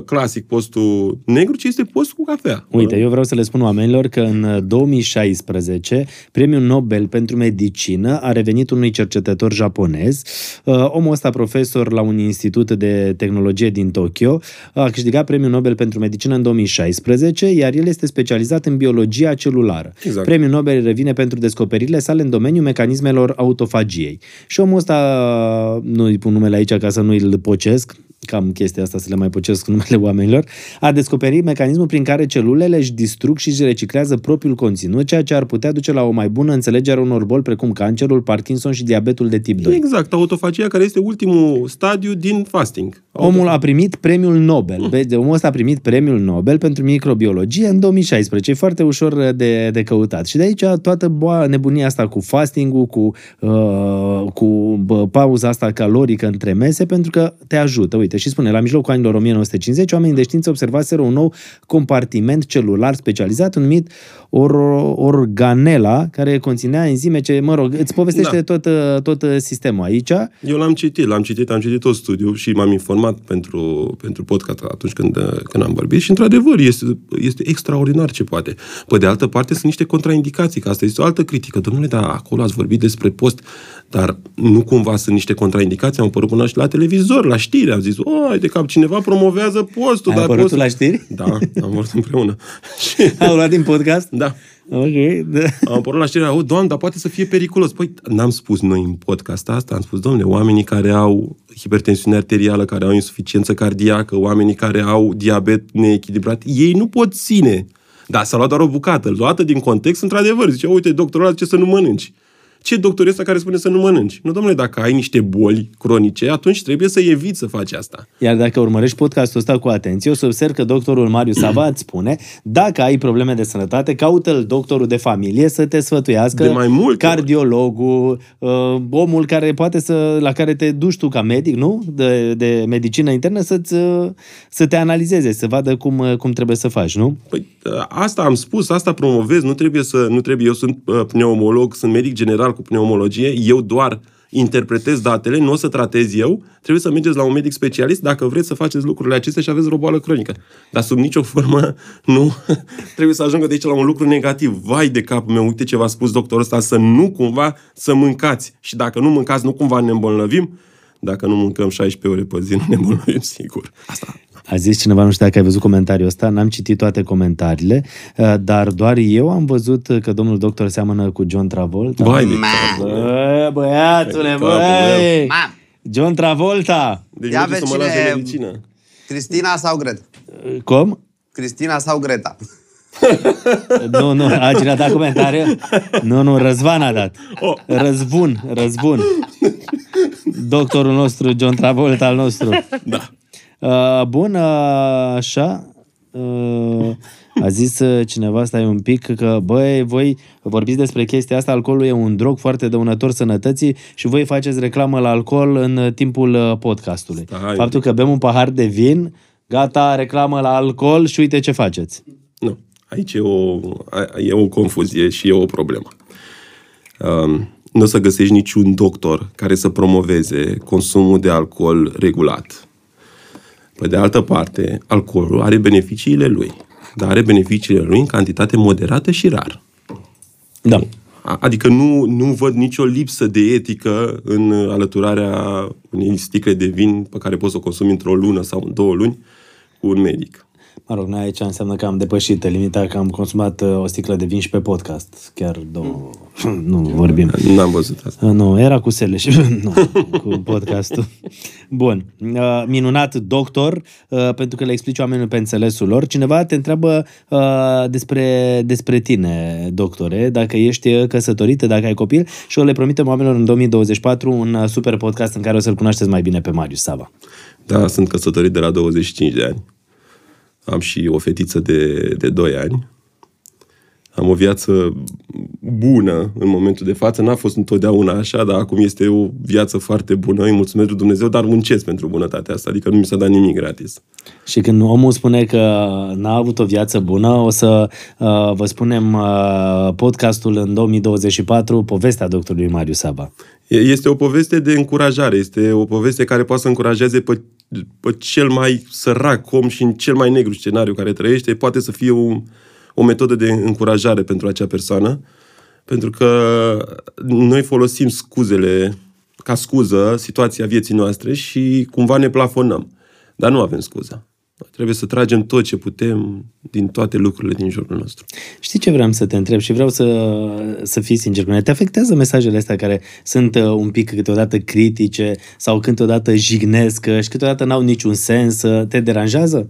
clasic, postul negru, ci este post cu cafea. Uite, eu vreau să le spun oamenilor că în 2016 premiul Nobel pentru medicină a revenit unui cercetător japonez. Uh, omul ăsta, profesor la un institut de tehnologie din Tokyo, a câștigat premiul Nobel pentru medicină în 2016, iar el este specializat în biologia celulară. Exact. Premiul Nobel revine pentru descoperirile sale în domeniul mecanismelor autofagiei. Și omul ăsta, nu-i pun numele aici ca să nu îl pocesc, cam chestia asta să le mai pocesc numele oamenilor, a descoperit mecanismul prin care celulele își distrug și își reciclează propriul conținut, ceea ce ar putea duce la o mai bună înțelegere a unor boli precum cancerul, Parkinson și diabetul de tip 2. Exact, autofagia care este ultimul stadiu din fasting. Omul a primit premiul Nobel. Mm. Vezi, omul ăsta a primit premiul Nobel pentru microbiologie în 2016. E foarte ușor de, de căutat. Și de aici toată boa, nebunia asta cu fasting-ul, cu, uh, cu bă, pauza asta calorică între mese, pentru că te ajută. Uite, și spune, la mijlocul anilor 1950, oamenii de știință observaseră un nou compartiment celular specializat numit or, organela, care conținea enzime ce, mă rog, îți povestește da. tot, tot sistemul aici. Eu l-am citit, l-am citit, am citit tot studiu și m-am informat pentru, pentru podcast atunci când, când am vorbit și, într-adevăr, este, este extraordinar ce poate. Pe de altă parte, sunt niște contraindicații, că asta este o altă critică. Domnule, dar acolo ați vorbit despre post, dar nu cumva sunt niște contraindicații? Am apărut până și la televizor, la știri, am zis, oi, de cap, cineva promovează postul. Ai dar apărut postul... la știri? Da, am apărut împreună. Au luat din podcast? Da. Ok. Da. Am apărut la știri, o, doamne, dar poate să fie periculos. Păi, n-am spus noi în podcast asta, am spus, domnule, oamenii care au hipertensiune arterială, care au insuficiență cardiacă, oamenii care au diabet neechilibrat, ei nu pot ține. Da, s-a luat doar o bucată, luată din context, într-adevăr. Zice, uite, doctorul ce să nu mănânci ce doctor este care spune să nu mănânci? Nu, domnule, dacă ai niște boli cronice, atunci trebuie să eviți să faci asta. Iar dacă urmărești podcastul ăsta cu atenție, o să observ că doctorul Marius Sava îți spune, dacă ai probleme de sănătate, caută-l doctorul de familie să te sfătuiască, de mai mult cardiologul, uh, omul care poate să, la care te duci tu ca medic, nu? De, de medicină internă, să-ți, uh, să te analizeze, să vadă cum, uh, cum trebuie să faci, nu? Păi, uh, asta am spus, asta promovez, nu trebuie să, nu trebuie, eu sunt uh, pneumolog, sunt medic general cu pneumologie, eu doar interpretez datele, nu o să tratez eu, trebuie să mergeți la un medic specialist dacă vreți să faceți lucrurile acestea și aveți o boală cronică. Dar sub nicio formă nu trebuie să ajungă de aici la un lucru negativ. Vai de capul meu, uite ce v-a spus doctorul ăsta, să nu cumva să mâncați. Și dacă nu mâncați, nu cumva ne îmbolnăvim. Dacă nu mâncăm 16 ore pe zi, nu ne îmbolnăvim, sigur. Asta a zis cineva, nu știu dacă ai văzut comentariul ăsta, n-am citit toate comentariile, uh, dar doar eu am văzut că domnul doctor seamănă cu John Travolta. Băi, bă, băiatule, băi! John Travolta! Deci Ia să mă las de medicină. Cristina sau Greta? Cum? Cristina sau Greta? nu, nu, a cine a dat comentariu? Nu, nu, Răzvan a dat. Oh. Răzbun, Răzbun. Doctorul nostru, John Travolta al nostru. Da. Uh, bun, uh, așa. Uh, a zis uh, cineva, stai un pic, că băi, voi vorbiți despre chestia asta, alcoolul e un drog foarte dăunător sănătății și voi faceți reclamă la alcool în timpul uh, podcastului. Stai. Faptul că bem un pahar de vin, gata, reclamă la alcool și uite ce faceți. Nu, aici e o, e o confuzie și e o problemă. Um, nu o să găsești niciun doctor care să promoveze consumul de alcool regulat pe de altă parte, alcoolul are beneficiile lui, dar are beneficiile lui în cantitate moderată și rar. Da. Adică nu, nu văd nicio lipsă de etică în alăturarea unei sticle de vin pe care poți să o consumi într-o lună sau în două luni cu un medic. Mă rog, noi aici înseamnă că am depășit limita, că am consumat uh, o sticlă de vin și pe podcast. Chiar două... nu vorbim. N-am văzut asta. Uh, nu, era cu sele și nu, cu podcastul. Bun. Uh, minunat doctor, pentru că le explici oamenilor pe înțelesul lor. Cineva te întreabă despre, despre tine, doctore, dacă ești căsătorită, dacă ai copil și o le promitem oamenilor în 2024 un super podcast în care o să-l cunoașteți mai bine pe Marius Sava. Da, sunt căsătorit de la 25 de ani. Am și o fetiță de, de 2 ani. am o viață bună în momentul de față. N-a fost întotdeauna așa, dar acum este o viață foarte bună. Îi mulțumesc lui Dumnezeu, dar muncesc pentru bunătatea asta. Adică nu mi s-a dat nimic gratis. Și când omul spune că n-a avut o viață bună, o să uh, vă spunem uh, podcastul în 2024, povestea doctorului Mariu Saba. Este o poveste de încurajare, este o poveste care poate să încurajeze pe, pe cel mai sărac om și în cel mai negru scenariu care trăiește, poate să fie un, o metodă de încurajare pentru acea persoană, pentru că noi folosim scuzele ca scuză situația vieții noastre și cumva ne plafonăm. Dar nu avem scuză. Trebuie să tragem tot ce putem din toate lucrurile din jurul nostru. Știi ce vreau să te întreb și vreau să, să fii sincer cu mine. Te afectează mesajele astea care sunt uh, un pic câteodată critice sau câteodată jignesc și câteodată n-au niciun sens? Te deranjează?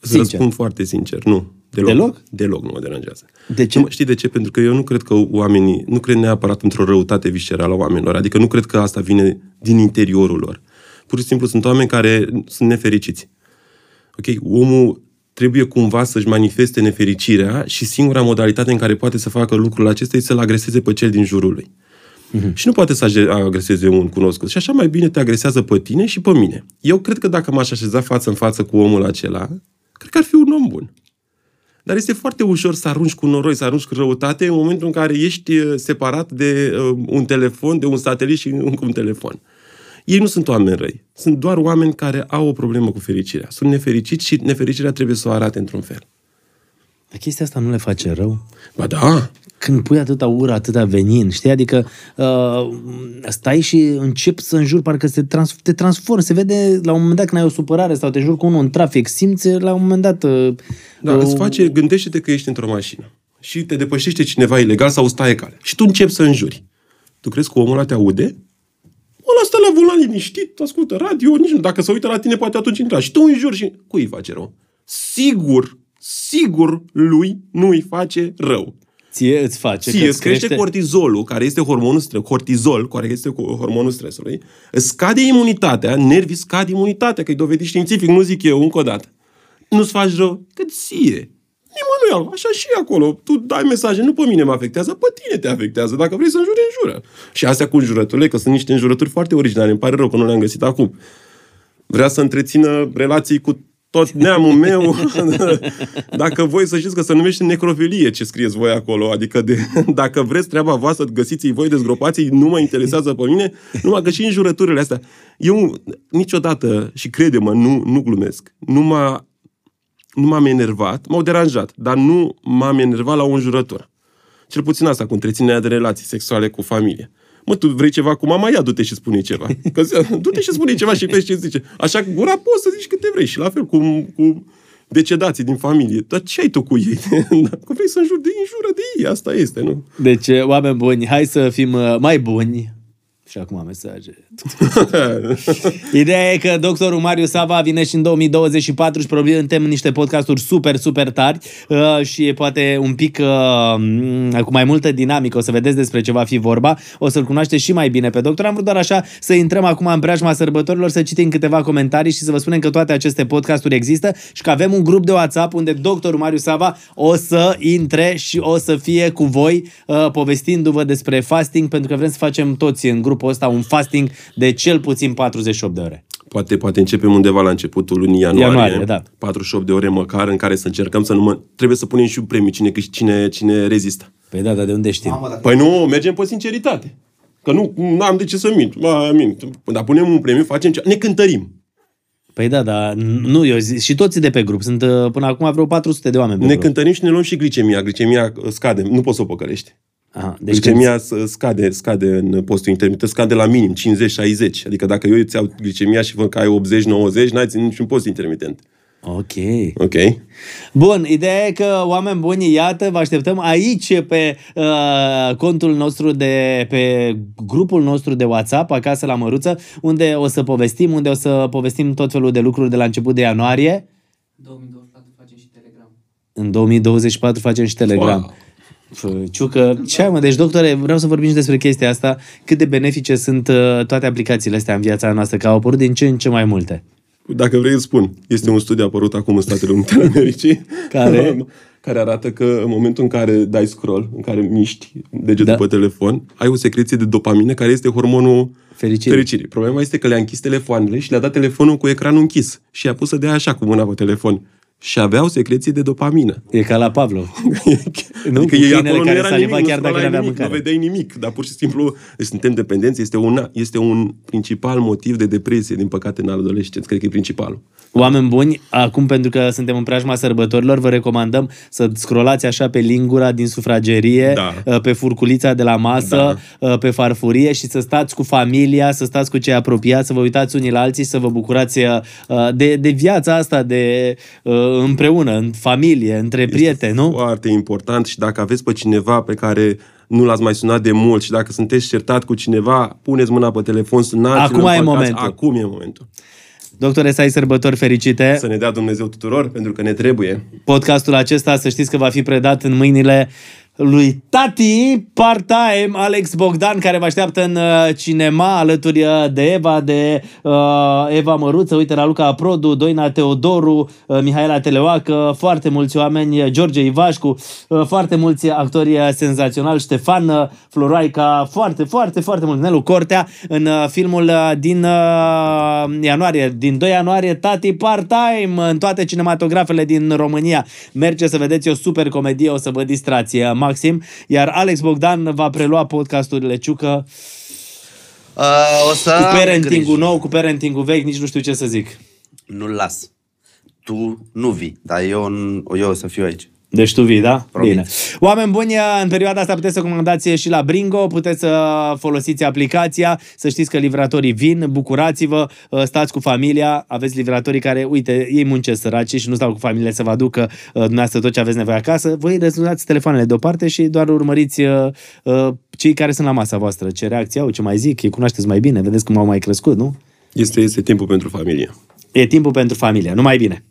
Să răspund foarte sincer, nu. Deloc? Deloc, Deloc nu mă deranjează. De ce? Nu, știi de ce? Pentru că eu nu cred că oamenii, nu cred neapărat într-o răutate viscerală a oamenilor. Adică nu cred că asta vine din interiorul lor. Pur și simplu sunt oameni care sunt nefericiți. Ok? Omul trebuie cumva să-și manifeste nefericirea și singura modalitate în care poate să facă lucrul acesta este să-l agreseze pe cel din jurul lui. Mm-hmm. Și nu poate să agreseze un cunoscut. Și așa mai bine te agresează pe tine și pe mine. Eu cred că dacă m-aș așeza față în față cu omul acela, cred că ar fi un om bun. Dar este foarte ușor să arunci cu noroi, să arunci cu răutate în momentul în care ești uh, separat de uh, un telefon, de un satelit și încă un telefon. Ei nu sunt oameni răi. Sunt doar oameni care au o problemă cu fericirea. Sunt nefericiți și nefericirea trebuie să o arate într-un fel. Dar chestia asta nu le face rău? Ba da, când pui atâta ură, atâta venin, știi? Adică uh, stai și începi să înjuri, parcă se trans- te transformi, se vede la un moment dat când ai o supărare sau te juri cu unul în trafic, simți la un moment dat... Uh, da, uh, îți face, gândește-te că ești într-o mașină și te depășește cineva ilegal sau stai cale și tu începi să înjuri. Tu crezi că omul ăla te aude? Ăla stă la volan liniștit, ascultă radio, nici nu. Dacă se uită la tine, poate atunci intra. Și tu înjuri și... Cui îi face rău? Sigur, sigur lui nu îi face rău. Ție îți face. Ție îți crește, crește cortizolul, care este hormonul stres, cortizol, care este hormonul stresului, îți scade imunitatea, nervii scad imunitatea, că e dovedit științific, nu zic eu încă o dată. Nu-ți faci rău cât ție. Nimănui așa și acolo. Tu dai mesaje, nu pe mine mă afectează, pe tine te afectează. Dacă vrei să înjuri, înjură. Și astea cu înjurăturile, că sunt niște înjurături foarte originale, îmi pare rău că nu le-am găsit acum. Vrea să întrețină relații cu tot neamul meu, dacă voi să știți că se numește necrofilie ce scrieți voi acolo, adică de, dacă vreți treaba voastră, găsiți-i voi, dezgropați nu mă interesează pe mine, numai că și în jurăturile astea. Eu niciodată, și crede-mă, nu, nu glumesc, nu m-a, nu m-am enervat, m-au deranjat, dar nu m-am enervat la o înjurătură. Cel puțin asta, cu întreținerea de relații sexuale cu familie. Mă, tu vrei ceva cu mama? Ia, du-te și spune ceva. Că, du-te și spune ceva și vezi ce zice. Așa, gura poți să zici câte vrei. Și la fel cu, cu decedații din familie. Dar ce ai tu cu ei? Dacă vrei să înjuri de ei, înjură de ei. Asta este, nu? Deci, oameni buni, hai să fim uh, mai buni și acum mesaje. Ideea e că doctorul Marius Sava vine și în 2024 și probabil niște podcasturi super, super tari uh, și e poate un pic uh, cu mai multă dinamică. O să vedeți despre ce va fi vorba. O să-l cunoaște și mai bine pe doctor. Am vrut doar așa să intrăm acum în preajma sărbătorilor, să citim câteva comentarii și să vă spunem că toate aceste podcasturi există și că avem un grup de WhatsApp unde doctorul Marius Sava o să intre și o să fie cu voi uh, povestindu-vă despre fasting pentru că vrem să facem toți în grup grupul ăsta un fasting de cel puțin 48 de ore. Poate, poate începem undeva la începutul lunii ianuarie, ianuarie da. 48 de ore măcar, în care să încercăm să nu mă... Trebuie să punem și un premiu, cine, cine, cine rezistă. Păi da, dar de unde știm? Mamă, păi nu, mergem pe sinceritate. Că nu am de ce să mint. Ba, mint. Dar punem un premiu, facem ce... Ne cântărim. Păi da, dar nu, eu zic, și toți de pe grup. Sunt uh, până acum vreo 400 de oameni. ne grup. cântărim și ne luăm și glicemia. Glicemia scade, nu poți să o păcălești. Aha, deci glicemia când... scade, scade în postul intermitent, scade la minim 50-60. Adică dacă eu îți iau glicemia și văd că ai 80-90, n-ai niciun post intermitent. Ok. Ok. Bun, ideea e că, oameni buni, iată, vă așteptăm aici pe uh, contul nostru de, pe grupul nostru de WhatsApp, acasă la Măruță, unde o să povestim, unde o să povestim tot felul de lucruri de la început de ianuarie. 2024 facem și Telegram. În 2024 facem și Telegram. Wow. Ciucă, ce ai mă, deci doctore, vreau să vorbim și despre chestia asta, cât de benefice sunt uh, toate aplicațiile astea în viața noastră, că au apărut din ce în ce mai multe. Dacă vrei, îți spun. Este un studiu apărut acum în Statele Unite ale Americii. Care? care arată că în momentul în care dai scroll, în care miști degetul da. pe telefon, ai o secreție de dopamină care este hormonul fericirii. fericirii. Problema este că le-a închis telefoanele și le-a dat telefonul cu ecranul închis și a pus să dea așa cu mâna pe telefon și aveau secreție de dopamină. E ca la Pavlo. nu? Adică ei acolo care nu era nimic, chiar dacă nimic, mâncare. nu vedeai nimic, dar pur și simplu deci suntem dependenți. Este un, este un principal motiv de depresie, din păcate, în adolescență. Cred că e principalul. Oameni buni, acum pentru că suntem în preajma sărbătorilor, vă recomandăm să scrollați așa pe lingura din sufragerie, da. Uh, pe furculița de la masă, da. Uh, pe farfurie și să stați cu familia, să stați cu cei apropiați, să vă uitați unii la alții, să vă bucurați uh, de, de viața asta, de împreună, în familie, între este prieteni, nu? foarte important și dacă aveți pe cineva pe care nu l-ați mai sunat de mult și dacă sunteți certat cu cineva, puneți mâna pe telefon, sunați Acum e momentul. Acum e momentul. Doctore, să ai sărbători fericite. Să ne dea Dumnezeu tuturor, pentru că ne trebuie. Podcastul acesta, să știți că va fi predat în mâinile lui tati part-time Alex Bogdan care vă așteaptă în uh, cinema alături uh, de Eva, de uh, Eva Măruță, uite la Luca Produ, Doina Teodoru, uh, Mihaela Teleoacă, foarte mulți oameni, George Ivașcu, uh, foarte mulți actori senzaționali, Ștefan uh, Floroaica, foarte, foarte, foarte mult, Nelu Cortea, în uh, filmul uh, din uh, ianuarie, din 2 ianuarie, Tati Part-Time, în toate cinematografele din România. Merge să vedeți o super comedie, o să vă distrație maxim, iar Alex Bogdan va prelua podcasturile Ciucă uh, o să cu parenting nou, cu parenting vechi, nici nu știu ce să zic. Nu-l las. Tu nu vii, dar eu, eu o să fiu aici. Deci tu vii, da? Promit. Bine. Oameni buni, în perioada asta puteți să comandați și la Bringo, puteți să folosiți aplicația, să știți că livratorii vin, bucurați-vă, ă, stați cu familia, aveți livratorii care, uite, ei muncesc săraci și nu stau cu familie să vă aducă ă, dumneavoastră tot ce aveți nevoie acasă, voi rezolvați telefoanele deoparte și doar urmăriți uh, cei care sunt la masa voastră, ce reacții au, ce mai zic, îi cunoașteți mai bine, vedeți cum au mai crescut, nu? Este, este timpul pentru familie. E timpul pentru familie, numai bine!